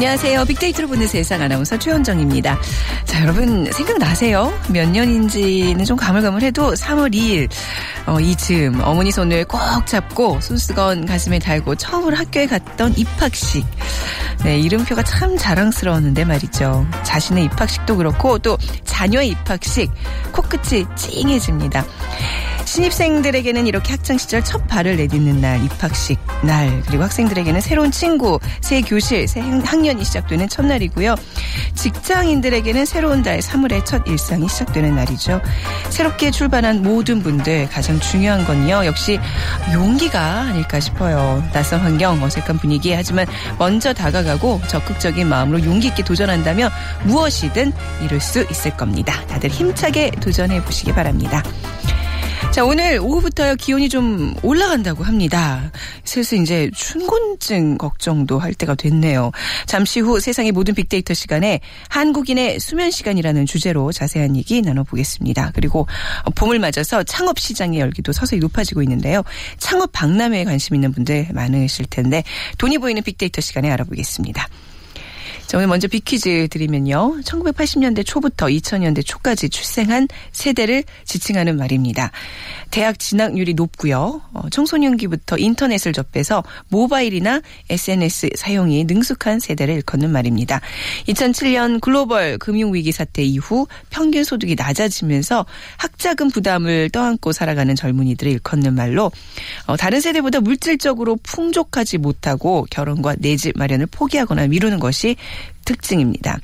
안녕하세요. 빅데이터로 보는 세상 아나운서 최현정입니다. 자, 여러분 생각나세요? 몇 년인지는 좀 가물가물해도 3월 2일 어, 이즈음 어머니 손을 꼭 잡고 손수건 가슴에 달고 처음으로 학교에 갔던 입학식. 네, 이름표가 참 자랑스러웠는데 말이죠. 자신의 입학식도 그렇고 또 자녀의 입학식 코끝이 찡해집니다. 신입생들에게는 이렇게 학창시절 첫 발을 내딛는 날, 입학식 날, 그리고 학생들에게는 새로운 친구, 새 교실, 새 학년이 시작되는 첫날이고요. 직장인들에게는 새로운 달, 3월의 첫 일상이 시작되는 날이죠. 새롭게 출발한 모든 분들 가장 중요한 건요. 역시 용기가 아닐까 싶어요. 낯선 환경, 어색한 분위기, 하지만 먼저 다가가고 적극적인 마음으로 용기 있게 도전한다면 무엇이든 이룰 수 있을 겁니다. 다들 힘차게 도전해 보시기 바랍니다. 자, 오늘 오후부터요, 기온이 좀 올라간다고 합니다. 슬슬 이제 춘곤증 걱정도 할 때가 됐네요. 잠시 후 세상의 모든 빅데이터 시간에 한국인의 수면 시간이라는 주제로 자세한 얘기 나눠보겠습니다. 그리고 봄을 맞아서 창업 시장의 열기도 서서히 높아지고 있는데요. 창업 박람회에 관심 있는 분들 많으실 텐데 돈이 보이는 빅데이터 시간에 알아보겠습니다. 자, 오늘 먼저 빅퀴즈 드리면요. 1980년대 초부터 2000년대 초까지 출생한 세대를 지칭하는 말입니다. 대학 진학률이 높고요. 어, 청소년기부터 인터넷을 접해서 모바일이나 SNS 사용이 능숙한 세대를 일컫는 말입니다. 2007년 글로벌 금융위기 사태 이후 평균 소득이 낮아지면서 학자금 부담을 떠안고 살아가는 젊은이들을 일컫는 말로 어, 다른 세대보다 물질적으로 풍족하지 못하고 결혼과 내 집 마련을 포기하거나 미루는 것이 특징입니다.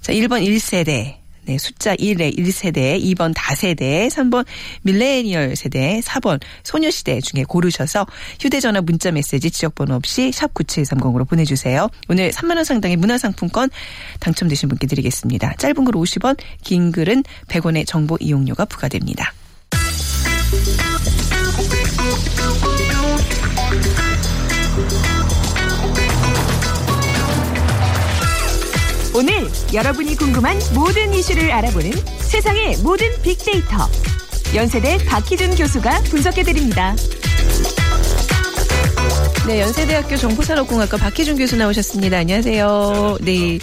자, 1번 1세대. 네, 숫자 1의 1세대, 2번 다세대, 3번 밀레니얼 세대, 4번 소녀시대 중에 고르셔서 휴대전화 문자 메시지 지역번호 없이 샵 9730으로 보내주세요. 오늘 3만원 상당의 문화상품권 당첨되신 분께 드리겠습니다. 짧은 글 50원, 긴 글은 100원의 정보 이용료가 부과됩니다. 오늘 여러분이 궁금한 모든 이슈를 알아보는 세상의 모든 빅데이터. 연세대 박희준 교수가 분석해드립니다. 네, 연세대학교 정보산업공학과 박희준 교수 나오셨습니다. 안녕하세요. 네,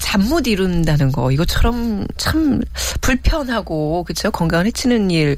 잠 못 이룬다는 거 이거처럼 참 불편하고 그렇죠 건강을 해치는 일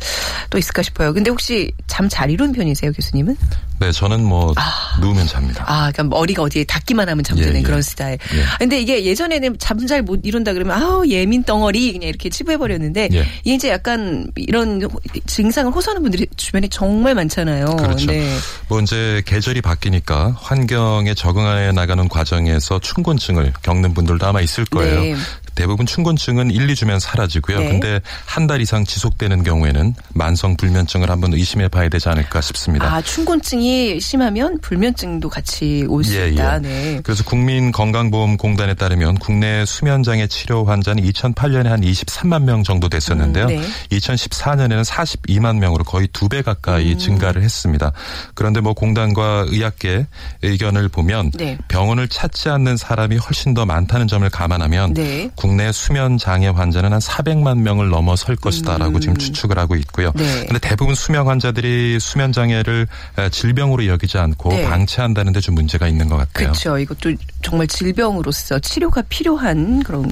또 있을까 싶어요. 근데 혹시 잠 잘 이룬 편이세요, 교수님은? 네, 저는 뭐 누우면 잡니다. 아, 그러니까 머리가 어디에 닿기만 하면 잠드는 예, 예. 그런 스타일. 예. 아, 근데 이게 예전에는 잠 잘 못 이룬다 그러면 아우 예민 덩어리 그냥 이렇게 치부해 버렸는데 예. 이게 이제 약간 이런 증상을 호소하는 분들이 주변에 정말 많잖아요. 그렇죠. 네. 뭐 이제 계절이 바뀌니까 환경에 적응해 나가는 과정에서 춘곤증을 겪는 분들도 아마 있을 거예요. 네. 대부분 춘곤증은 1, 2주면 사라지고요. 네. 근데 한 달 이상 지속되는 경우에는 만성 불면증을 한번 의심해 봐야 되지 않을까 싶습니다. 아, 춘곤증이 심하면 불면증도 같이 올수 예, 있다. 예. 네. 그래서 국민건강보험공단에 따르면 국내 수면장애 치료 환자는 2008년에 한 23만 명 정도 됐었는데요. 음, 네. 2014년에는 42만 명으로 거의 두배 음. 가까이 증가를 했습니다. 그런데 뭐 공단과 의학계 의견을 보면 네. 병원을 찾지 않는 사람이 훨씬 더 많다는 점을 감안하면 네. 국내 수면 장애 환자는 한 400만 명을 넘어설 것이다라고 지금 추측을 하고 있고요. 음. 네. 근데 대부분 수면 환자들이 수면 장애를 질병으로 여기지 않고 네. 방치한다는 데 좀 문제가 있는 것 같아요. 그렇죠. 이것도 정말 질병으로서 치료가 필요한 그런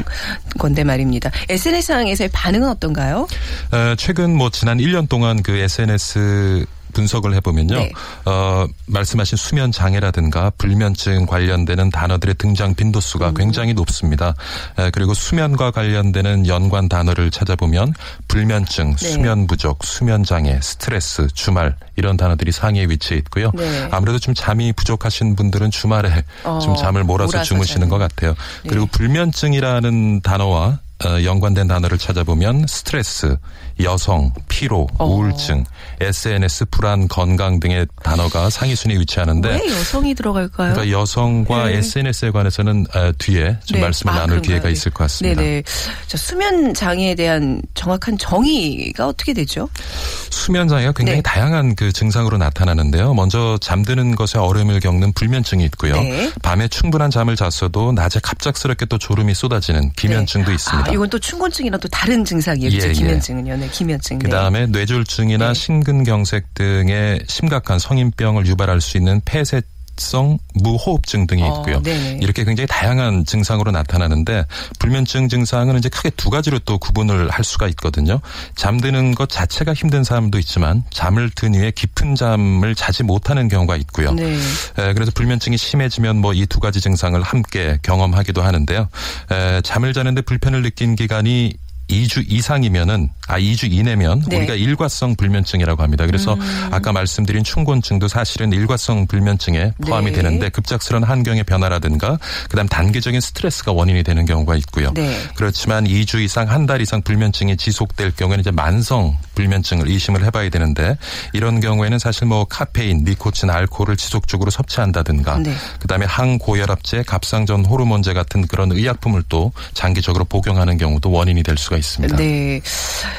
건데 말입니다. SNS상에서의 반응은 어떤가요? 어, 최근 뭐 지난 1년 동안 그 SNS 분석을 해보면요. 네. 어, 말씀하신 수면 장애라든가 불면증 관련되는 단어들의 등장 빈도수가 굉장히 높습니다. 에, 그리고 수면과 관련되는 연관 단어를 찾아보면 불면증, 네. 수면 부족, 수면 장애, 스트레스, 주말 이런 단어들이 상위에 위치해 있고요. 네. 아무래도 좀 잠이 부족하신 분들은 주말에 어, 좀 잠을 몰아서, 몰아서 주무시는. 것 같아요. 네. 그리고 불면증이라는 단어와 어, 연관된 단어를 찾아보면 스트레스, 여성, 피로, 어. 우울증, SNS, 불안, 건강 등의 단어가 상위 순위에 위치하는데 왜 여성이 들어갈까요? 그러니까 여성과 네. SNS에 관해서는 아, 뒤에 좀 네. 말씀을 아, 나눌 그런가요? 기회가 네. 있을 것 같습니다. 네네. 자, 수면 장애에 대한 정확한 정의가 어떻게 되죠? 수면 장애가 굉장히 네. 다양한 그 증상으로 나타나는데요. 먼저 잠드는 것에 어려움을 겪는 불면증이 있고요. 네. 밤에 충분한 잠을 잤어도 낮에 갑작스럽게 또 졸음이 쏟아지는 기면증도 네. 있습니다. 아, 이건 또 춘곤증이랑 또 다른 증상이에요. 예, 예. 기면증은요. 네, 기면증. 그 다음에 뇌졸중이나 네. 심근경색 등의 심각한 성인병을 유발할 수 있는 폐쇄 성 무호흡증 등이 어, 있고요. 네네. 이렇게 굉장히 다양한 증상으로 나타나는데 불면증 증상은 이제 크게 두 가지로 또 구분을 할 수가 있거든요. 잠드는 것 자체가 힘든 사람도 있지만 잠을 든 이후에 깊은 잠을 자지 못하는 경우가 있고요. 네. 에, 그래서 불면증이 심해지면 뭐 이 두 가지 증상을 함께 경험하기도 하는데요. 에, 잠을 자는데 불편을 느낀 기간이 2주 이상이면은 아 2주 이내면 네. 우리가 일과성 불면증이라고 합니다. 그래서 음. 아까 말씀드린 충곤증도 사실은 일과성 불면증에 포함이 네. 되는데 급작스러운 환경의 변화라든가 그다음 단기적인 스트레스가 원인이 되는 경우가 있고요. 네. 그렇지만 2주 이상 한 달 이상 불면증이 지속될 경우에는 이제 만성 불면증을 의심을 해봐야 되는데 이런 경우에는 사실 뭐 카페인, 니코틴, 알코올을 지속적으로 섭취한다든가 네. 그다음에 항고혈압제, 갑상선 호르몬제 같은 그런 의약품을 또 장기적으로 복용하는 경우도 원인이 될 수가 있습니다. 네.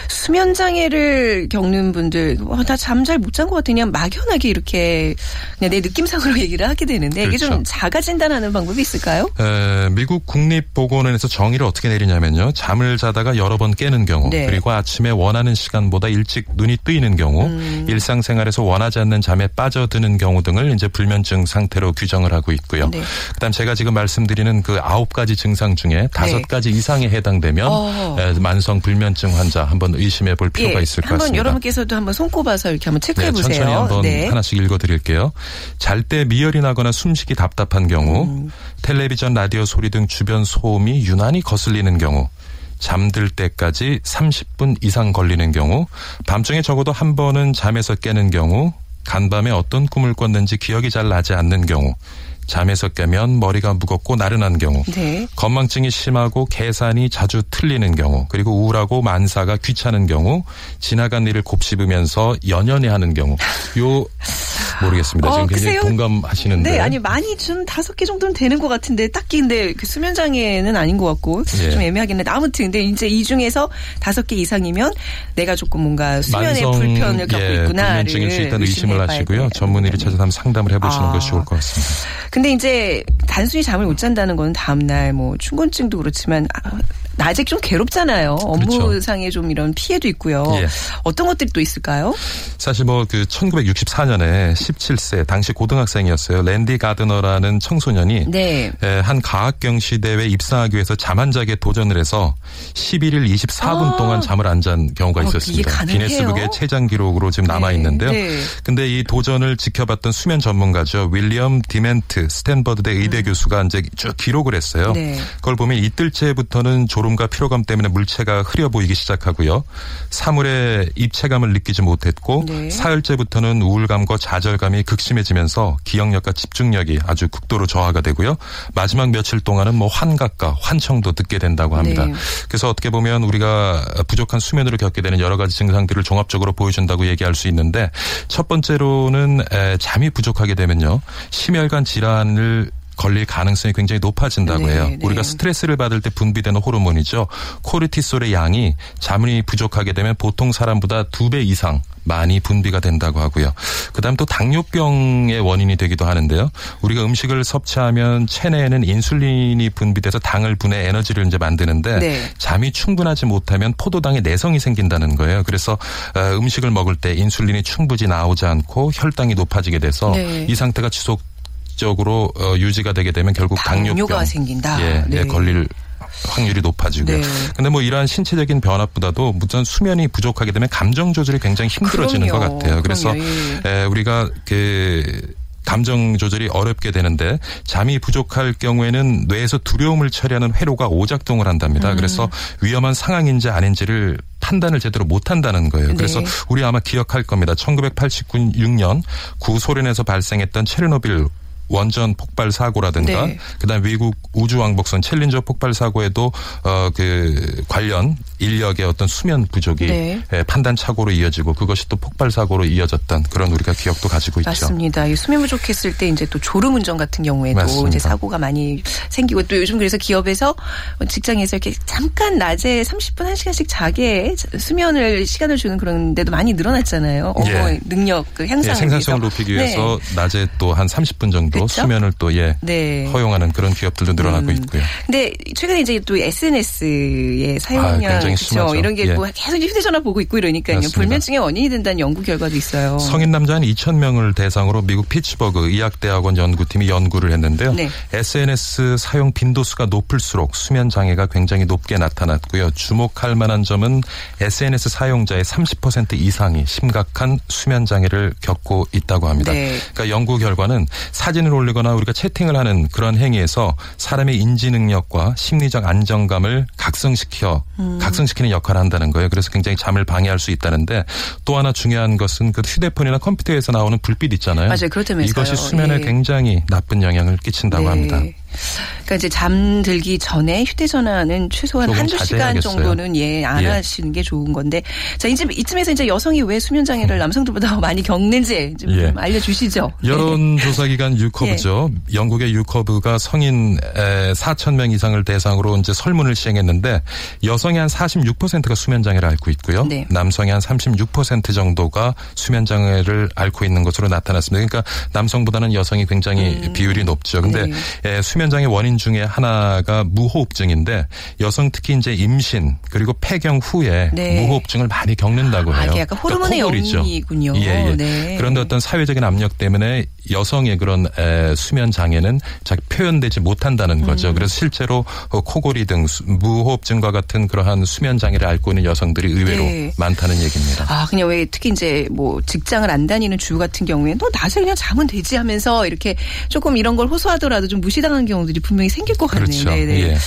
수면 장애를 겪는 분들, 어, 나잠 잘 못 잔 것 같아. 그냥 막연하게 이렇게 그냥 내 느낌상으로 얘기를 하게 되는데 이게 좀 그렇죠. 자가 진단하는 방법이 있을까요? 에, 미국 국립보건원에서 정의를 어떻게 내리냐면요. 잠을 자다가 여러 번 깨는 경우, 네. 그리고 아침에 원하는 시간보다 일찍 눈이 뜨이는 경우, 음. 일상생활에서 원하지 않는 잠에 빠져드는 경우 등을 이제 불면증 상태로 규정을 하고 있고요. 네. 그다음 제가 지금 말씀드리는 그 아홉 가지 증상 중에 다섯 가지 이상에 해당되면 네. 어. 에, 만성 불면증 환자 한번 의심해 볼 필요가 있을 것 예, 한번 같습니다. 여러분께서도 한번 손꼽아서 이렇게 한번 체크해 네, 보세요. 천천히 한번 네. 하나씩 읽어 드릴게요. 잘 때 미열이 나거나 숨쉬기 답답한 경우, 음. 텔레비전, 라디오 소리 등 주변 소음이 유난히 거슬리는 경우, 잠들 때까지 30분 이상 걸리는 경우, 밤중에 적어도 한 번은 잠에서 깨는 경우, 간밤에 어떤 꿈을 꿨는지 기억이 잘 나지 않는 경우, 잠에서 깨면 머리가 무겁고 나른한 경우, 네. 건망증이 심하고 계산이 자주 틀리는 경우, 그리고 우울하고 만사가 귀찮은 경우, 지나간 일을 곱씹으면서 연연해 하는 경우, 요 모르겠습니다. 어, 지금 굉장히 글쎄요. 동감하시는데. 네, 아니 많이 준 다섯 개 정도는 되는 것 같은데 딱히 근데 그 수면 장애는 아닌 것 같고 예. 좀 애매하긴 한데 아무튼 근데 이제 이 중에서 다섯 개 이상이면 내가 조금 뭔가 만성, 불편을 겪고 예, 있구나를 불면증일 수 있다는 의심을 하시고요. 전문의를 찾아서 한번 상담을 해보시는 아. 것이 좋을 것 같습니다. 근데 이제 단순히 잠을 못 잔다는 건 다음날 뭐 충곤증도 그렇지만 아, 낮에 좀 괴롭잖아요. 업무상에 좀 이런 피해도 있고요. 그렇죠. 예. 어떤 것들이 또 있을까요? 사실 뭐 그 1964년에 17세 당시 고등학생이었어요. 랜디 가드너라는 청소년이 네. 에, 한 과학 경시 대회 입상하기 위해서 잠 안 자기에 도전을 해서 11일 24분 아. 동안 잠을 안 잔 경우가 어, 이게 있었습니다. 기네스북의 최장 기록으로 지금 남아 있는데요. 네. 근데 이 도전을 지켜봤던 수면 전문가죠. 윌리엄 디멘트 스탠버드대 의대 교수가 이제 쭉 기록을 했어요. 음. 네. 그걸 보면 이틀째부터는 졸음과 피로감 때문에 물체가 흐려 보이기 시작하고요. 사물에 입체감을 느끼지 못했고 네. 사흘째부터는 우울감과 좌절 감이 극심해지면서 기억력과 집중력이 아주 극도로 저하가 되고요. 마지막 며칠 동안은 뭐 환각과 환청도 듣게 된다고 합니다. 네. 그래서 어떻게 보면 우리가 부족한 수면으로 겪게 되는 여러 가지 증상들을 종합적으로 보여준다고 얘기할 수 있는데 첫 번째로는 에, 잠이 부족하게 되면요 심혈관 질환을 걸릴 가능성이 굉장히 높아진다고 네, 해요. 네. 우리가 스트레스를 받을 때 분비되는 호르몬이죠. 코르티솔의 양이 잠이 부족하게 되면 보통 사람보다 두 배 이상 많이 분비가 된다고 하고요. 그다음 또 당뇨병의 원인이 되기도 하는데요. 우리가 음식을 섭취하면 체내에는 인슐린이 분비돼서 당을 분해 에너지를 이제 만드는데 네. 잠이 충분하지 못하면 포도당의 내성이 생긴다는 거예요. 그래서 어, 음식을 먹을 때 인슐린이 충분히 나오지 않고 혈당이 높아지게 돼서 네. 이 상태가 지속 적으로 어, 유지가 되게 되면 결국 당뇨가 당뇨병 생긴다. 예, 네. 예, 걸릴 확률이 높아지고요. 네. 근데 뭐 이러한 신체적인 변화보다도 무전 수면이 부족하게 되면 감정 조절이 굉장히 힘들어지는 그럼요. 것 같아요. 그래서 그럼요. 에, 우리가 그 감정 조절이 어렵게 되는데 잠이 부족할 경우에는 뇌에서 두려움을 처리하는 회로가 오작동을 한답니다. 음. 그래서 위험한 상황인지 아닌지를 판단을 제대로 못 한다는 거예요. 그래서 네. 우리 아마 기억할 겁니다. 1986년 구소련에서 발생했던 체르노빌 원전 폭발 사고라든가 네. 그다음 미국 우주 왕복선 챌린저 폭발 사고에도 어 그 관련 인력의 어떤 수면 부족이 네. 예, 판단 착오로 이어지고 그것이 또 폭발 사고로 이어졌던 그런 우리가 기억도 가지고 있죠. 맞습니다. 이 수면 부족했을 때 이제 또 졸음 운전 같은 경우에도 맞습니다. 이제 사고가 많이 생기고 또 요즘 그래서 기업에서 직장에서 이렇게 잠깐 낮에 30분 1시간씩 자게 수면을 시간을 주는 그런 데도 많이 늘어났잖아요. 업무 예. 능력 그 향상을 예, 생산성을. 높이기 위해서 낮에 또 한 30분 정도 그쵸? 수면을 또 예, 네. 허용하는 그런 기업들도 늘어나고 음. 있고요. 근데 최근에 이제 또 SNS의 사용량 아? 심하죠. 이런 게 예. 뭐 계속 휴대전화 보고 있고 이러니까요. 맞습니다. 불면증의 원인이 된다는 연구 결과도 있어요. 성인 남자 한 2천 명을 대상으로 미국 피츠버그 의학대학원 연구팀이 연구를 했는데요. 네. SNS 사용 빈도수가 높을수록 수면 장애가 굉장히 높게 나타났고요. 주목할 만한 점은 SNS 사용자의 30% 이상이 심각한 수면 장애를 겪고 있다고 합니다. 네. 그러니까 연구 결과는 사진을 올리거나 우리가 채팅을 하는 그런 행위에서 사람의 인지 능력과 심리적 안정감을 각성시켜 음. 각성시키는 역할을 한다는 거예요. 그래서 굉장히 잠을 방해할 수 있다는데 또 하나 중요한 것은 그 휴대폰이나 컴퓨터에서 나오는 불빛 있잖아요. 맞아요. 그렇다면서요. 이것이 수면에 예. 굉장히 나쁜 영향을 끼친다고 네. 합니다. 그러니까 이제 잠들기 전에 휴대전화는 최소한 한두 시간 자제해야겠어요. 정도는 예, 안 예. 하시는 게 좋은 건데. 자, 이제 이쯤에서 이제 여성이 왜 수면 장애를 남성들보다 많이 겪는지 좀, 음. 예. 좀 알려 주시죠. 여론조사기관 유커브죠. 영국의 유커브가 성인 4천 명 이상을 대상으로 이제 설문을 시행했는데 여성의 한 46%가 수면 장애를 앓고 있고요. 네. 남성의 한 36% 정도가 수면 장애를 앓고 있는 것으로 나타났습니다. 그러니까 남성보다는 여성이 굉장히 비율이 높죠. 근데 네. 예, 수면 장애 원인 중에 하나가 무호흡증인데 여성 특히 이제 임신 그리고 폐경 후에 네. 무호흡증을 많이 겪는다고 아, 해요. 이게 약간 호르몬의 그러니까. 영이군요. 예, 예. 네. 그런데 어떤 사회적인 압력 때문에 여성의 그런 에, 수면 장애는 잘 표현되지 못한다는 음. 거죠. 그래서 실제로 어, 코골이 등 수- 무호흡증과 같은 그러한 수면 장애를 앓고 있는 여성들이 의외로 네. 많다는 얘기입니다. 아, 그냥 왜 특히 이제 뭐 직장을 안 다니는 주 같은 경우에 너 낮에 그냥 자면 되지 하면서 이렇게 조금 이런 걸 호소하더라도 좀 무시당하는 경우들이 분명히 생길 것 같네요. 그렇죠. 네네. 예.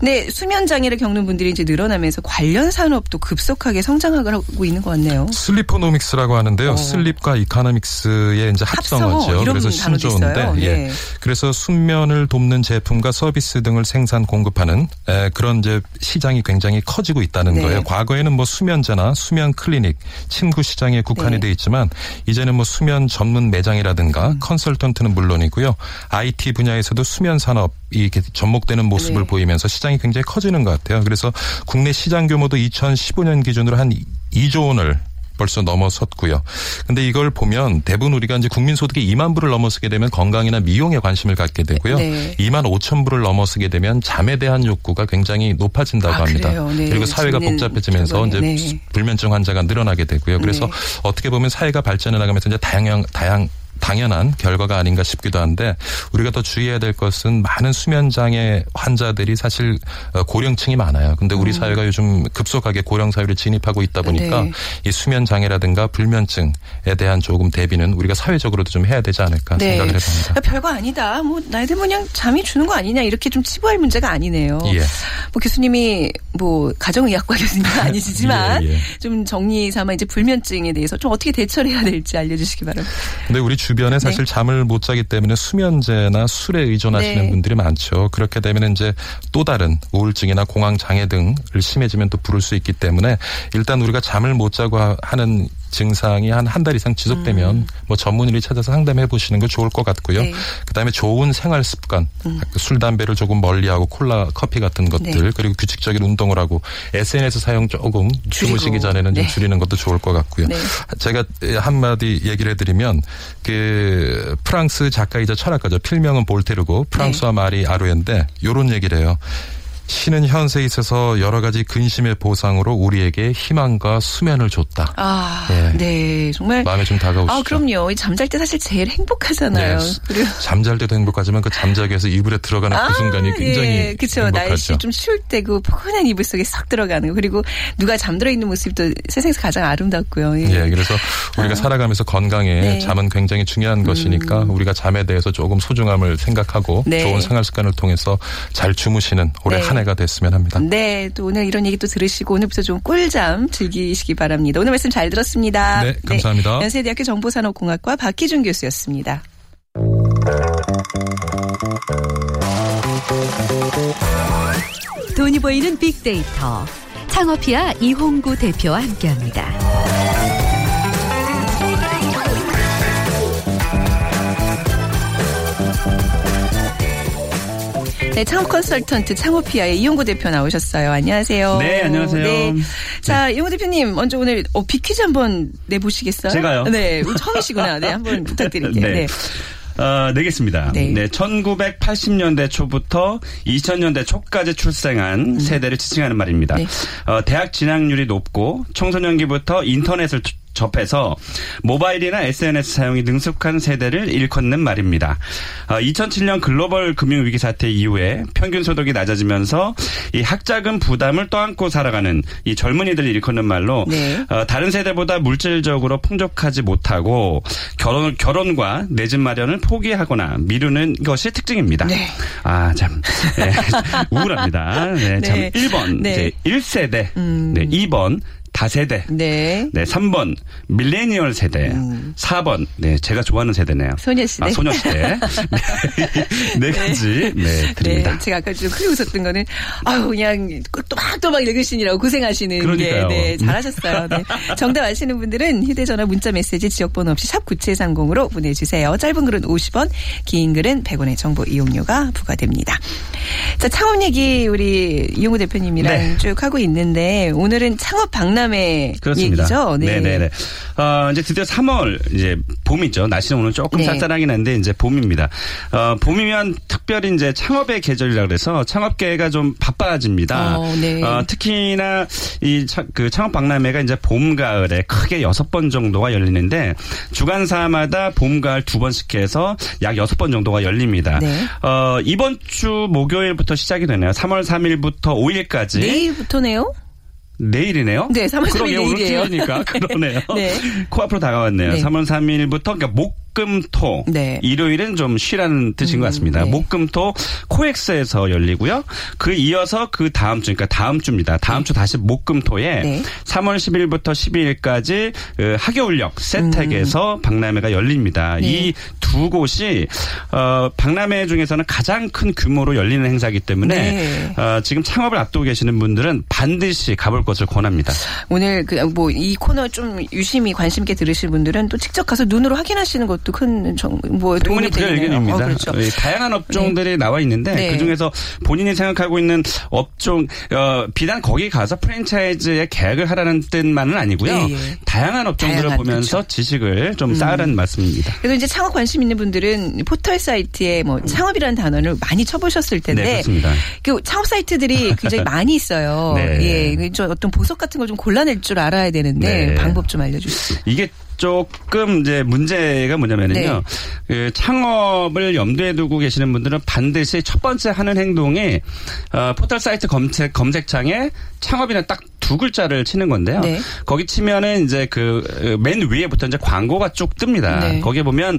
네, 수면 장애를 겪는 분들이 이제 늘어나면서 관련 산업도 급속하게 성장하고 있는 것 같네요. 슬리포노믹스라고 하는데요. 어. 슬립과 이카노믹스의 이제 합성어, 합성어죠. 그래서 신조어인데. 예. 네. 그래서 숙면을 돕는 제품과 서비스 등을 생산 공급하는 에, 그런 이제 시장이 굉장히 커지고 있다는 네. 거예요. 과거에는 뭐 수면제나 수면 클리닉, 침구 시장에 국한이 네. 돼 있지만 이제는 뭐 수면 전문 매장이라든가 음. 컨설턴트는 물론이고요. IT 분야에서도 수면 산업이 이렇게 접목되는 모습을 네. 보이면서 시장이 굉장히 커지는 것 같아요. 그래서 국내 시장 규모도 2015년 기준으로 한 2조 원을 벌써 넘어섰고요. 근데 이걸 보면 대부분 우리가 이제 국민 소득이 2만 불을 넘어서게 되면 건강이나 미용에 관심을 갖게 되고요. 네. 2만 5천 불을 넘어서게 되면 잠에 대한 욕구가 굉장히 높아진다고 아, 합니다. 네. 그리고 사회가 복잡해지면서 이제. 네. 불면증 환자가 늘어나게 되고요. 그래서 네. 어떻게 보면 사회가 발전해 나가면서 이제 다양한 다양 당연한 결과가 아닌가 싶기도 한데 우리가 더 주의해야 될 것은 많은 수면 장애 환자들이 사실 어, 고령층이 많아요. 근데 우리 사회가 요즘 급속하게 고령 사회를 진입하고 있다 보니까 음. 네. 이 수면 장애라든가 불면증에 대한 조금 대비는 우리가 사회적으로도 좀 해야 되지 않을까 네. 생각을 해봅니다. 아, 별거 아니다. 뭐 나이 들면 그냥 잠이 주는 거 아니냐 이렇게 좀 치부할 문제가 아니네요. 예. 뭐 교수님이 뭐 가정의학과 교수님은 아니시지만 예, 예. 좀 정리 삼아 이제 불면증에 대해서 좀 어떻게 대처를 해야 될지 알려주시기 바랍니다. 근데 우리 주 변에 사실 잠을 못 자기 때문에 수면제나 술에 의존하시는 네. 분들이 많죠. 그렇게 되면 이제 또 다른 우울증이나 공황 장애 등을 심해지면 또 부를 수 있기 때문에 일단 우리가 잠을 못 자고 하- 하는 증상이 한 한 달 이상 지속되면 뭐 전문의를 찾아서 상담해 보시는 거 좋을 것 같고요. 음. 네. 그다음에 좋은 생활 습관, 술 담배를 조금 멀리하고 콜라, 커피 같은 것들 네. 그리고 규칙적인 운동을 하고 SNS 사용 조금 줄이고. 주무시기 전에는 좀 네. 줄이는 것도 좋을 것 같고요. 네. 제가 한 마디 얘기를 해드리면 그 프랑스 작가이자 철학가죠. 필명은 볼테르고 프랑스와 네. 마리 아루엔데 요런 얘기를 해요. 신은 현세에 있어서 여러 가지 근심의 보상으로 우리에게 희망과 수면을 줬다. 아, 예. 네, 정말. 마음에 좀 다가오시죠. 아, 그럼요. 이 잠잘 때 사실 제일 행복하잖아요. 네. 그리고 잠잘 때도 행복하지만 그 잠자기 위해서 이불에 들어가는 그 순간이 굉장히 예, 그렇죠. 행복하죠. 날씨 좀 추울 때그 포근한 이불 속에 싹 들어가는 거 그리고 누가 잠들어 있는 모습도 세상에서 가장 아름답고요. 예. 예, 그래서 우리가 살아가면서 건강에 네. 음. 잠은 굉장히 중요한 것이니까 우리가 잠에 대해서 조금 소중함을 생각하고 네. 좋은 생활 습관을 통해서 잘 주무시는 올해 네. 한해 가 됐으면 합니다. 네, 또 오늘 이런 얘기 또 들으시고 오늘부터 좀 꿀잠 즐기시기 바랍니다. 오늘 말씀 잘 들었습니다. 네, 감사합니다. 연세대학교 정보산업공학과 박희준 교수였습니다. 돈이 보이는 빅데이터. 창업피아 이홍구 대표와 함께합니다. 네, 창업 컨설턴트 창업피아의 이용구 대표 나오셨어요. 안녕하세요. 네, 안녕하세요. 자, 이용구 대표님 먼저 오늘 어, 빅퀴즈 한번 내보시겠어요? 제가요? 네, 처음이시구나. 네, 한번 부탁드릴게요. 네. 네. 어, 내겠습니다. 네. 네. 1980년대 초부터 2000년대 초까지 출생한 세대를 지칭하는 말입니다. 음. 네. 어, 대학 진학률이 높고 청소년기부터 인터넷을 투- 접해서 모바일이나 SNS 사용이 능숙한 세대를 일컫는 말입니다. 어, 2007년 글로벌 금융위기 사태 이후에 평균 소득이 낮아지면서 이 학자금 부담을 떠안고 살아가는 이 젊은이들을 일컫는 말로 네. 어, 다른 세대보다 물질적으로 풍족하지 못하고 결혼 결혼과 내 집 마련을 포기하거나 미루는 것이 특징입니다. 네. 아, 참. 네, 우울합니다. 네, 참. 네. 1번 네. 이제 1세대. 음. 네, 2번 다세대. 네. 네, 3번 밀레니얼 세대. 4번 네, 제가 좋아하는 세대네요. 음. 소녀시대. 아, 소녀시대. 네, 네 가지. 네, 드립니다. 네, 제가 아까 좀 크게 웃었던 거는 아유 그냥 또막또막 읽으시느라고 고생하시는 그러니까요. 게 네, 잘하셨어요. 네. 정답 아시는 분들은 휴대전화 문자 메시지 지역번호 없이 샵 9730으로 보내주세요. 짧은 글은 50원, 긴 글은 100원의 정보 이용료가 부과됩니다. 자 창업 얘기 우리 이용우 대표님이랑 네. 쭉 하고 있는데 오늘은 창업 박람 회 그렇습니다. 얘기죠. 네, 네, 네. 어, 이제 드디어 3월 이제 봄이죠. 날씨는 오늘 조금 네. 쌀쌀하긴 한데 이제 봄입니다. 어, 봄이면 특별히 이제 창업의 계절이라 그래서 창업계가 좀 바빠집니다. 어, 네. 어, 특히나 이 그 창업 박람회가 이제 봄 가을에 크게 여섯 번 정도가 열리는데 주간사마다 봄 가을 두 번씩 해서 약 여섯 번 정도가 열립니다. 네. 어, 이번 주 목요일부터 시작이 되네요. 3월 3일부터 5일까지 내일부터네요. 내일이네요? 네, 3월 3일 그러게 오늘 내일이에요. 토요일이니까 그러네요. 네. 코앞으로 다가왔네요. 네. 3월 3일부터 그러니까 목 금토 네. 일요일은 좀 쉬라는 뜻인 것 같습니다. 네. 목금토 코엑스에서 열리고요. 그 이어서 그 다음 주 그러니까 다음 주입니다. 다음 주 다시 목금토에 네. 3월 10일부터 12일까지 그 하교울역 세택에서 박람회가 열립니다. 음. 네. 이두 곳이 어, 박람회 중에서는 가장 큰 규모로 열리는 행사이기 때문에 네. 어, 지금 창업을 앞두고 계시는 분들은 반드시 가볼 것을 권합니다. 오늘 그 뭐 이 코너 좀 유심히 관심 있게 들으실 분들은 또 직접 가서 눈으로 확인하시는 것도 큰 뭐 도움이 충분히 불여 되겠네요. 의견입니다. 어, 그렇죠. 예, 다양한 업종들이 나와 있는데 네. 그 중에서 본인이 생각하고 있는 업종 어, 비단 거기 가서 프랜차이즈에 계약을 하라는 뜻만은 아니고요. 예, 예. 다양한 업종들을 다양한, 보면서 그렇죠. 지식을 좀 쌓으라는 말씀입니다. 그래서 이제 창업 관심 있는 분들은 포털 사이트에 뭐 창업이라는 단어를 많이 쳐보셨을 텐데 네, 그렇습니다. 그 창업 사이트들이 굉장히 많이 있어요. 네. 예, 그좀 어떤 보석 같은 걸 좀 골라낼 줄 알아야 되는데 네. 방법 좀 알려주세요. 이게 조금 이제 문제가 뭐냐면요. 네. 그 창업을 염두에 두고 계시는 분들은 반드시 첫 번째 하는 행동이 어, 포털 사이트 검색 검색창에 창업이라는 딱 두 글자를 치는 건데요. 네. 거기 치면은 이제 그 맨 위에부터 이제 광고가 쭉 뜹니다. 네. 거기에 보면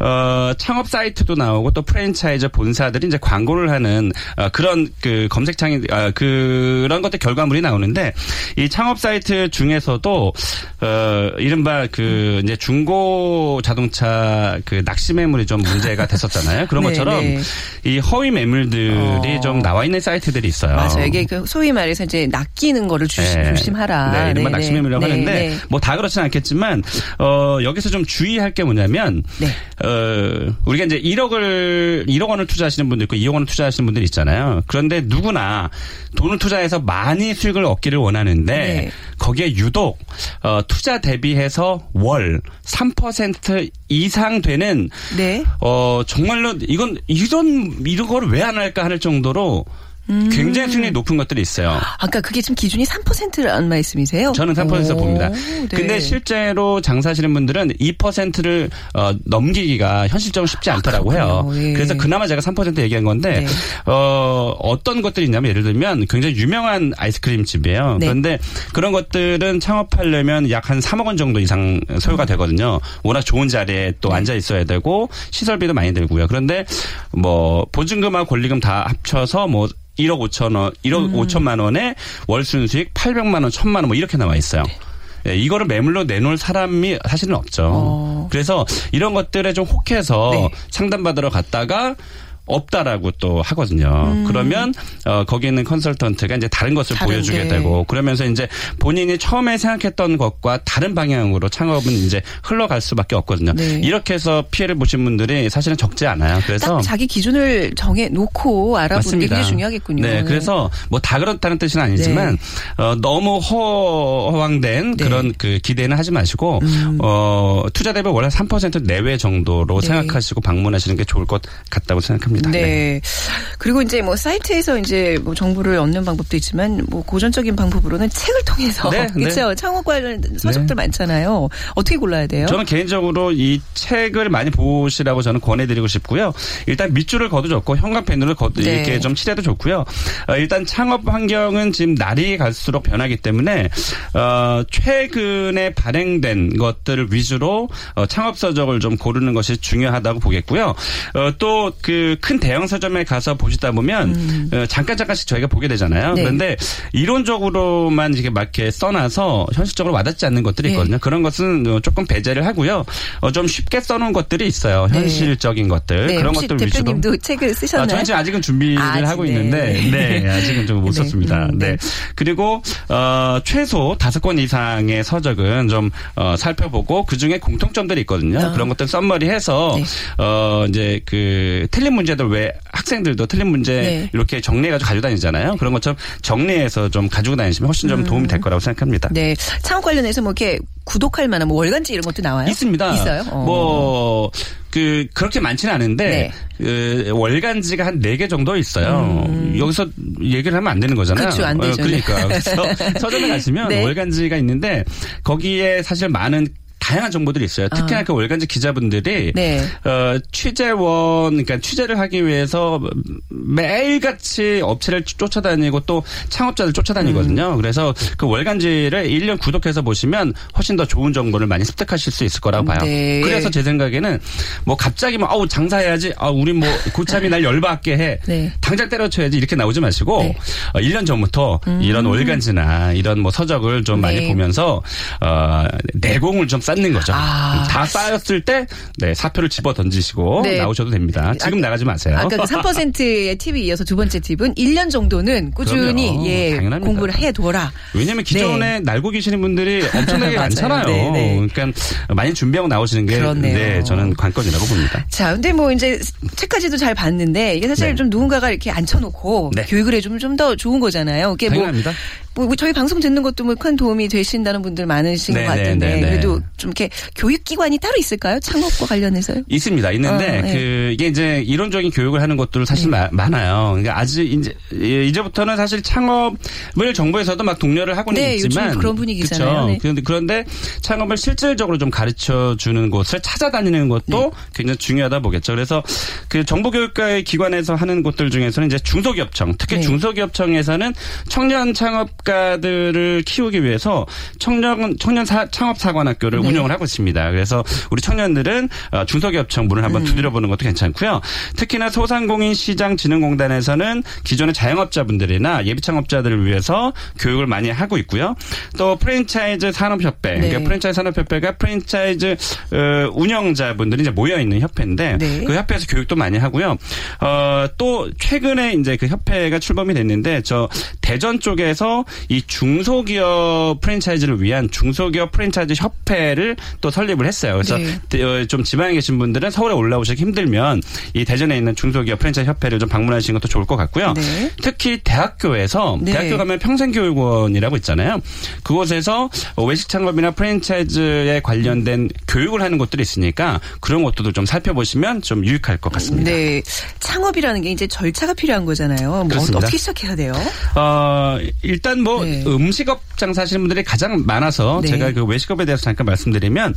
어 창업 사이트도 나오고 또 프랜차이즈 본사들이 이제 광고를 하는 어, 그런 그 검색창이 아, 그런 것들 결과물이 나오는데 이 창업 사이트 중에서도 어 이른바 그 이제 중고 자동차 그 낚시 매물이 좀 문제가 됐었잖아요. 그런 네, 것처럼 네. 이 허위 매물들이 어. 좀 나와 있는 사이트들이 있어요. 맞아요. 이게 그 소위 말해서 이제 낚이는 거를 조심, 네. 조심하라. 네, 이른바 네, 낚시매물이라고 네, 하는데 네. 뭐다 그렇진 않겠지만 어 여기서 좀 주의할 게 뭐냐면 네. 어 우리가 이제 1억을 1억 원을 투자하시는 분도 있고 2억 원을 투자하시는 분들이 있잖아요. 그런데 누구나 돈을 투자해서 많이 수익을 얻기를 원하는데 네. 거기에 유독 어 투자 대비해서 월 3% 이상 되는 네. 어 정말로 이건 이런 이런 거를 왜 안 할까 하는 정도로 음. 굉장히 수익률이 높은 것들이 있어요. 아까 그게 지금 기준이 3%라는 말씀이세요? 저는 3%에서 오, 봅니다. 네. 근데 실제로 장사하시는 분들은 2%를 어, 넘기기가 현실적으로 쉽지 않더라고 해요. 그렇군요. 예. 그래서 그나마 제가 3% 얘기한 건데 네. 어, 어떤 것들이 있냐면 예를 들면 굉장히 유명한 아이스크림 집이에요. 네. 그런데 그런 것들은 창업하려면 약 한 3억 원 정도 이상 소요가 되거든요. 워낙 좋은 자리에 또 네. 앉아 있어야 되고 시설비도 많이 들고요. 그런데 뭐 보증금하고 권리금 다 합쳐서 뭐 1억 5천 원, 1억 음. 5천만 원에 월 순 수익 800만 원, 1000만 원 뭐 이렇게 나와 있어요. 예, 이거를 매물로 내놓을 사람이 사실은 없죠. 어, 어. 그래서 이런 것들에 좀 혹해서 네. 상담받으러 갔다가 없다라고 또 하거든요. 그러면 어 거기 있는 컨설턴트가 이제 다른 것을 음. 다른, 보여주게 네. 되고 그러면서 이제 본인이 처음에 생각했던 것과 다른 방향으로 창업은 이제 흘러갈 수밖에 없거든요. 네. 이렇게 해서 피해를 보신 분들이 사실은 적지 않아요. 그래서 딱 자기 기준을 정해 놓고 알아보는 게. 굉장히 중요하겠군요. 네, 그래서 뭐 다 그렇다는 뜻은 아니지만 어, 너무 허황된 네. 음. 그런 그 기대는 하지 마시고 어, 투자 대비 원래 3% 내외 정도로 네. 생각하시고 방문하시는 게 좋을 것 같다고 생각합니다. 네. 그리고 이제 뭐 사이트에서 이제 뭐 정보를 얻는 방법도 있지만 뭐 고전적인 방법으로는 책을 통해서 네, 네. 그렇죠. 창업 관련 서적들 많잖아요. 어떻게 골라야 돼요? 저는 개인적으로 이 책을 많이 보시라고 저는 권해드리고 싶고요. 일단 밑줄을 거도 좋고 현관펜으로 거도 네. 이렇게 좀 칠해도 좋고요. 어, 일단 창업 환경은 지금 날이 갈수록 변하기 때문에 어, 최근에 발행된 것들을 위주로 어, 창업 서적을 좀 고르는 것이 중요하다고 보겠고요. 어, 또그 큰 대형 서점에 가서 보시다 보면 어, 잠깐 잠깐씩 저희가 보게 되잖아요. 음. 네. 그런데 이론적으로만 이렇게 막 이렇게 써놔서 현실적으로 와닿지 않는 것들이 네. 있거든요. 그런 것은 어, 조금 배제를 하고요. 어, 좀 쉽게 써놓은 것들이 있어요. 네. 현실적인 것들 네, 그런 혹시 것들 위주로. 대표님도 책을 쓰셨나요? 아, 저는 지금 아직은 준비를 아직, 하고 네. 있는데, 네, 아직은 좀못 네, 썼습니다. 음, 네. 네. 그리고, 어, 최소 다섯 권 이상의 서적은 좀, 어, 살펴보고 그 중에 공통점들이 있거든요. 아. 그런 것들 썸머리 해서, 네. 어, 이제 그, 틀린 문제 들 왜 학생들도 틀린 문제 네. 이렇게 정리해가지고 가지고 다니잖아요. 그런 것처럼 정리해서 좀 가지고 다니시면 훨씬 좀 도움이 될 거라고 생각합니다. 음. 네. 창업 관련해서 뭐 이렇게 구독할 만한 뭐 월간지 이런 것도 나와요? 있습니다. 있어요? 어. 뭐, 그, 그렇게 많지는 않은데, 네. 그, 월간지가 한 네 개 정도 있어요. 여기서 얘기를 하면 안 되는 거잖아요. 음. 그렇죠, 안 되죠. 그러니까. 그래서 서점에 가시면 네. 월간지가 있는데, 거기에 사실 많은 다양한 정보들이 있어요. 특히나 아. 그 월간지 기자분들이 네. 어, 취재원 그러니까 취재를 하기 위해서 매일같이 업체를 쫓아다니고 또 창업자들 쫓아다니거든요. 음. 그래서 그 월간지를 1년 구독해서 보시면 훨씬 더 좋은 정보를 많이 습득하실 수 있을 거라고 봐요. 네. 그래서 제 생각에는 뭐 갑자기 뭐 아우 장사해야지. 아 우리 뭐 고참이 날 열받게 해. 네. 당장 때려쳐야지 이렇게 나오지 마시고 네. 어, 1년 전부터 이런 월간지나 이런 뭐 서적을 좀 많이 네. 보면서 어, 내공을 좀 쌓는 거죠. 아. 다 쌓였을 때 네, 사표를 집어 던지시고 네. 나오셔도 됩니다. 지금 아, 나가지 마세요. 아까 그 3%의 팁이 이어서 두 번째 팁은 1년 정도는 꾸준히 그럼요. 예 당연합니다. 공부를 해둬라. 왜냐하면 기존에 날고 계시는 분들이 엄청나게. 많잖아요. 네, 네. 그러니까 많이 준비하고 나오시는 게. 네, 저는 관건이라고 봅니다. 자, 근데 뭐 이제 책까지도 잘 봤는데 이게 사실 네. 좀 누군가가 이렇게 앉혀놓고 네. 교육을 해주면 좀 더 좋은 거잖아요. 이게 뭐, 당연합니다. 뭐 저희 방송 듣는 것도 뭐 큰 도움이 되신다는 분들 많으신 네, 것 네, 같은데 네, 네. 그래도 좀 이렇게 교육기관이 따로 있을까요? 창업과 관련해서요? 있습니다. 있는데 어, 네. 그 이게 이제 이론적인 교육을 하는 것들 사실 마- 많아요. 그러니까 아직 이제 예, 이제부터는 사실 창업을 정부에서도 막 독려를 하고는 네, 요즘 있지만 그런 분위기잖아요. 네. 그런데 그런데 창업을 실질적으로 좀 가르쳐 주는 곳을 찾아다니는 것도 네. 굉장히 중요하다 보겠죠. 그래서 그 정보교육과의 기관에서 하는 곳들 중에서는 이제 중소기업청, 특히 네. 중소기업청에서는 청년 창업 가들을 키우기 위해서 청년 청년 사- 창업 사관학교를 네. 운영을 하고 있습니다. 그래서 우리 청년들은 어, 중소기업청 문을 음. 한번 두드려 보는 것도 괜찮고요. 특히나 소상공인 시장 진흥공단에서는 기존의 자영업자분들이나 예비 창업자들을 위해서 교육을 많이 하고 있고요. 또 프랜차이즈 산업협회, 네. 그러니까 프랜차이즈 산업협회가 프랜차이즈 어, 운영자분들이 이제 모여 있는 협회인데 네. 그 협회에서 교육도 많이 하고요. 어, 또 최근에 이제 그 협회가 출범이 됐는데 저 대전 쪽에서 이 중소기업 프랜차이즈를 위한 중소기업 프랜차이즈 협회를 또 설립을 했어요. 그래서 네. 대- 어, 좀 지방에 계신 분들은 서울에 올라오시기 힘들면 이 대전에 있는 중소기업 프랜차이즈 협회를 좀 방문하시는 것도 좋을 것 같고요. 네. 특히 대학교에서 네. 대학교 가면 평생교육원이라고 있잖아요. 그곳에서 외식 창업이나 프랜차이즈에 관련된 교육을 하는 곳들이 있으니까 그런 것들도 좀 살펴보시면 좀 유익할 것 같습니다. 네. 창업이라는 게 이제 절차가 필요한 거잖아요. 뭐 그렇습니다. 어떻게 시작해야 돼요? 어, 일단 뭐 네. 음식업 장사하시는 분들이 가장 많아서 네. 제가 그 외식업에 대해서 잠깐 말씀드리면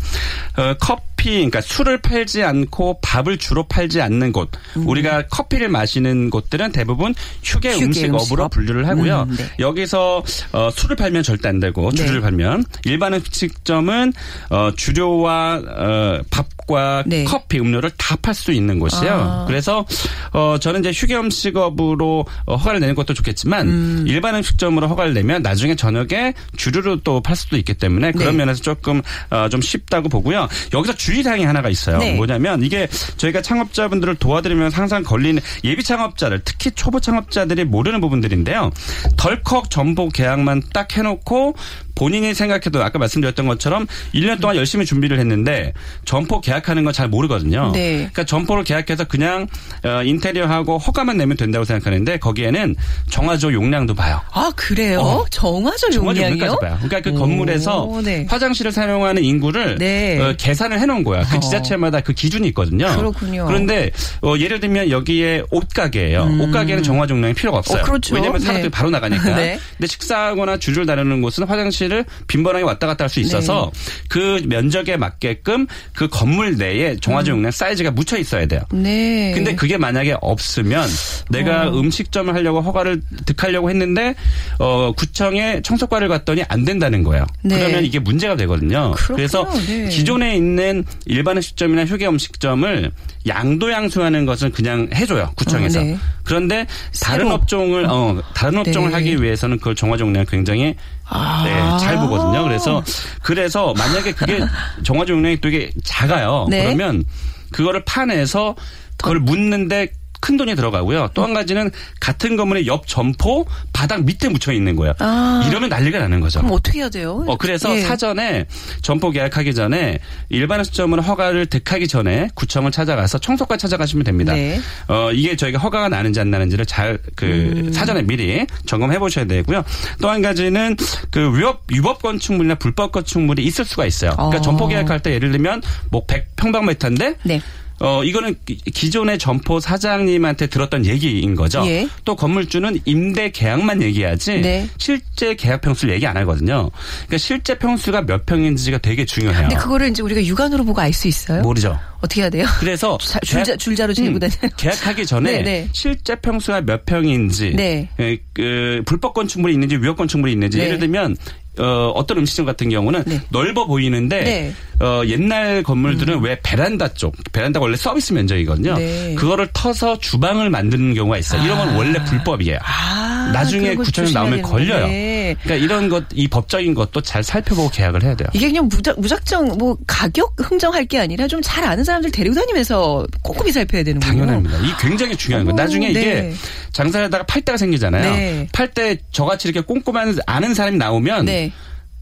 어, 커피, 그러니까 술을 팔지 않고 밥을 주로 팔지 않는 곳. 우리가 커피를 마시는 곳들은 대부분 휴게, 음. 휴게 음식업으로 음식업. 분류를 하고요. 음, 네. 여기서 어, 술을 팔면 절대 안 되고 주류를 네. 팔면 일반 음식점은 어, 주류와 어, 밥과 네. 커피, 음료를 다 팔 수 있는 곳이에요. 아. 그래서 어, 저는 이제 휴게 음식업으로 어, 허가를 내는 것도 좋겠지만 음. 일반 음식점으로 허가를 내면 나중에 저녁에 주류로 또 팔 수도 있기 때문에 그런 네. 면에서 조금 어, 좀 쉽다고 보고요. 여기서 주의 주의사항이 하나가 있어요. 네. 뭐냐면 이게 저희가 창업자분들을 도와드리면 항상 걸리는 예비 창업자를 특히 초보 창업자들이 모르는 부분들인데요. 덜컥 정보 계약만 딱 해놓고 본인이 생각해도 아까 말씀드렸던 것처럼 1년 동안 열심히 준비를 했는데 점포 계약하는 건 잘 모르거든요. 네. 그러니까 점포를 계약해서 그냥 어, 인테리어하고 허가만 내면 된다고 생각하는데 거기에는 정화조 용량도 봐요. 아 그래요? 어. 정화조 정화조 용량이요? 용량까지 봐요. 그러니까 그 오, 건물에서 네. 화장실을 사용하는 인구를 네. 어, 계산을 해놓은 거야. 그 어. 지자체마다 그 기준이 있거든요. 그렇군요. 그런데 어, 예를 들면 여기에 옷가게예요. 옷가게는 정화 용량이 필요가 없어요. 음. 어, 그렇죠. 왜냐하면 사람들이 네. 바로 나가니까. 네. 근데 식사하거나 주류를 다루는 곳은 화장실 을 빈번하게 왔다 갔다 할 수 있어서 그 면적에 맞게끔 그 건물 내에 정화조 용량 사이즈가 묻혀 있어야 돼요. 음. 네. 근데 그게 만약에 없으면 내가 어. 음식점을 하려고 허가를 득하려고 했는데 어 구청에 청소과를 갔더니 안 된다는 거예요. 네. 그러면 이게 문제가 되거든요. 그렇군요. 그래서 네. 기존에 있는 일반 음식점이나 휴게 음식점을 양도 양수하는 것은 그냥 해줘요 구청에서. 어, 네. 그런데 다른 새로. 업종을 어 다른 업종을 네. 하기 위해서는 그걸 정화종량 굉장히 아. 네, 잘 보거든요. 그래서 그래서 만약에 그게 정화조 용량이 되게 작아요. 네. 그러면 그거를 파내서 그걸 묻는데 큰 돈이 들어가고요. 또 한 가지는 같은 건물의 옆 점포 바닥 밑에 묻혀 있는 거예요. 아. 이러면 난리가 나는 거죠. 그럼 어떻게 해야 돼요? 어, 그래서 예. 사전에 점포 계약하기 전에 일반 시점으로 허가를 득하기 전에 구청을 찾아가서 청소과 찾아가시면 됩니다. 네. 어, 이게 저희가 허가가 나는지 안 나는지를 잘그 음. 사전에 미리 점검해 보셔야 되고요. 또 한 가지는 그 위법, 위법 건축물이나 불법 건축물이 있을 수가 있어요. 그러니까 어. 점포 계약할 때 예를 들면 뭐 100평방미터인데 네. 어, 이거는 기- 기존의 점포 사장님한테 들었던 얘기인 거죠. 예. 또 건물주는 임대 계약만 얘기하지 네. 실제 계약 평수를 얘기 안 하거든요. 그러니까 실제 평수가 몇 평인지가 되게 중요해요. 근데 그거를 이제 우리가 육안으로 보고 알 수 있어요? 모르죠. 어떻게 해야 돼요? 그래서 자- 줄자- 줄자로 재고 음, 다녀요? 계약하기 전에 네, 네. 실제 평수가 몇 평인지 네. 에, 그 불법 건축물이 있는지 위법 건축물이 있는지 네. 예를 들면 어, 어떤 음식점 같은 경우는 네. 넓어 보이는데 네. 어, 옛날 건물들은 왜 베란다 쪽 베란다가 원래 서비스 면적이거든요. 네. 그거를 터서 주방을 만드는 경우가 있어요. 이런 건 원래 불법이에요. 아, 나중에 구청에 나오면 걸려요. 되는데. 그러니까 이런 것, 이 법적인 것도 잘 살펴보고 계약을 해야 돼요. 이게 그냥 무작, 무작정 뭐 가격 흥정할 게 아니라 좀 잘 아는 사람들 데리고 다니면서 꼼꼼히 살펴야 되는군요. 당연합니다. 이 굉장히 중요한 거예요. 어머, 나중에 이게 네. 장사를 하다가 팔 때가 생기잖아요. 네. 팔때 저같이 이렇게 꼼꼼한 아는 사람이 나오면 네.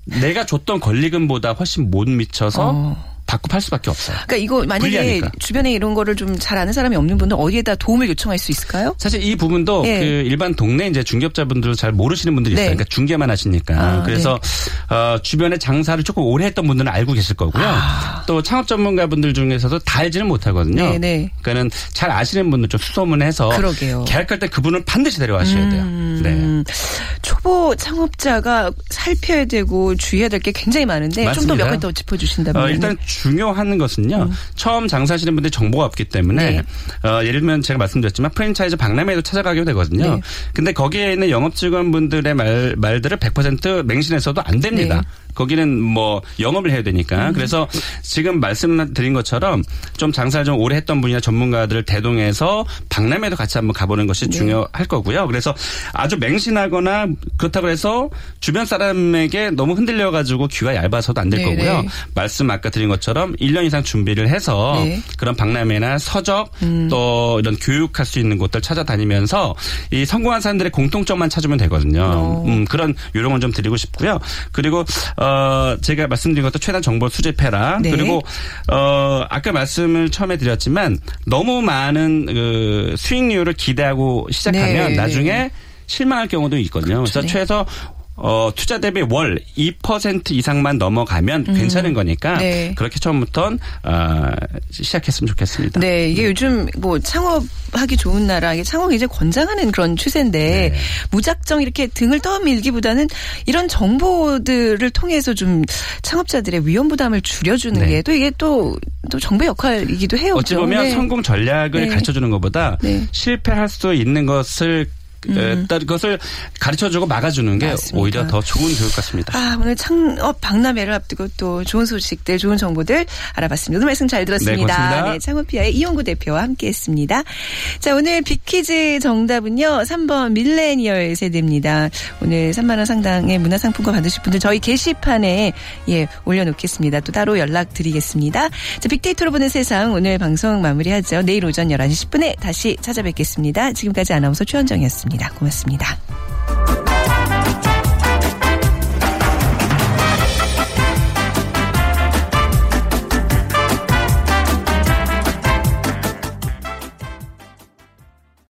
내가 줬던 권리금보다 훨씬 못 미쳐서 어. 받고 팔 수밖에 없어요. 그러니까 이거 만약에 불리하니까. 주변에 이런 거를 좀 잘 아는 사람이 없는 분은 어디에다 도움을 요청할 수 있을까요? 사실 이 부분도 예. 그 일반 동네 이제 중개업자분들은 잘 모르시는 분들이 있어요. 네. 그러니까 중개만 하시니까. 아, 그래서 어, 주변에 장사를 조금 오래 했던 분들은 알고 계실 거고요. 또 창업 전문가분들 중에서도 다 알지는 못하거든요. 아. 네, 네. 그러니까는 잘 아시는 분들 좀 수소문해서 그러게요. 계약할 때 그분을 반드시 데려가셔야 돼요. 네. 음, 초보 창업자가 살펴야 되고 주의해야 될 게 굉장히 많은데 좀 더 몇. 가지 더 짚어주신다면 어, 일단 중요한 것은요. 처음 장사하시는 분들 정보가 없기 때문에 음. 네. 어, 예를 들면 제가 말씀드렸지만 프랜차이즈 박람회도 찾아가게 되거든요. 네. 근데 거기에 있는 영업 직원분들의 말 말들을 100% 맹신해서도 안 됩니다. 네. 거기는 뭐 영업을 해야 되니까. 음. 그래서 지금 말씀드린 것처럼 좀 장사를 좀 오래 했던 분이나 전문가들을 대동해서 박람회도 같이 한번 가보는 것이 네. 중요할 거고요. 그래서 아주 맹신하거나 그렇다고 해서 주변 사람에게 너무 흔들려 가지고 귀가 얇아서도 안될 네, 거고요. 네. 말씀 아까 드린 것처럼 1년 이상 준비를 해서 네. 음. 그런 박람회나 서적 또 이런 교육할 수 있는 곳들 찾아다니면서 이 성공한 사람들의 공통점만 찾으면 되거든요. 어. 음, 그런 요령을 좀 드리고 싶고요. 그리고 어 제가 말씀드린 것도 최대한 정보를 수집해라. 네. 그리고 어 아까 말씀을 처음에 드렸지만 너무 많은 그 수익률을 기대하고 시작하면 네, 나중에 네. 실망할 경우도 있거든요. 그래서 네. 최소 어, 투자 대비 월 2% 이상만 넘어가면 괜찮은 거니까 네. 그렇게 처음부터 어, 시작했으면 좋겠습니다. 네, 이게 요즘 뭐 창업하기 좋은 나라, 이게 창업이 이제 권장하는 그런 추세인데 네. 무작정 이렇게 등을 떠밀기보다는 이런 정보들을 통해서 좀 창업자들의 위험 부담을 줄여주는 네. 게또 이게 또, 또 정부의 역할이기도 해요. 어찌? 보면 네. 성공 전략을 네. 가르쳐 주는 것보다 네. 실패할 수 있는 것을 에, 따- 그것을 가르쳐주고 막아주는 게 음. 맞습니다. 오히려 더 좋은 교육 같습니다. 아, 오늘 창업 박람회를 앞두고 또 좋은 소식들, 좋은 정보들 알아봤습니다. 오늘 말씀 잘 네, 들었습니다. 고맙습니다. 창업피아의 이용구 대표와 함께 했습니다. 자, 오늘 빅퀴즈 정답은요, 3번 밀레니얼 세대입니다. 오늘 3만 원 상당의 문화상품권 받으실 분들 저희 게시판에 예, 올려놓겠습니다. 또 따로 연락드리겠습니다. 자, 빅데이터로 보는 세상 오늘 방송 마무리하죠. 내일 오전 11시 10분에 다시 찾아뵙겠습니다. 지금까지 아나운서 최현정이었습 감사합니다. 고맙습니다.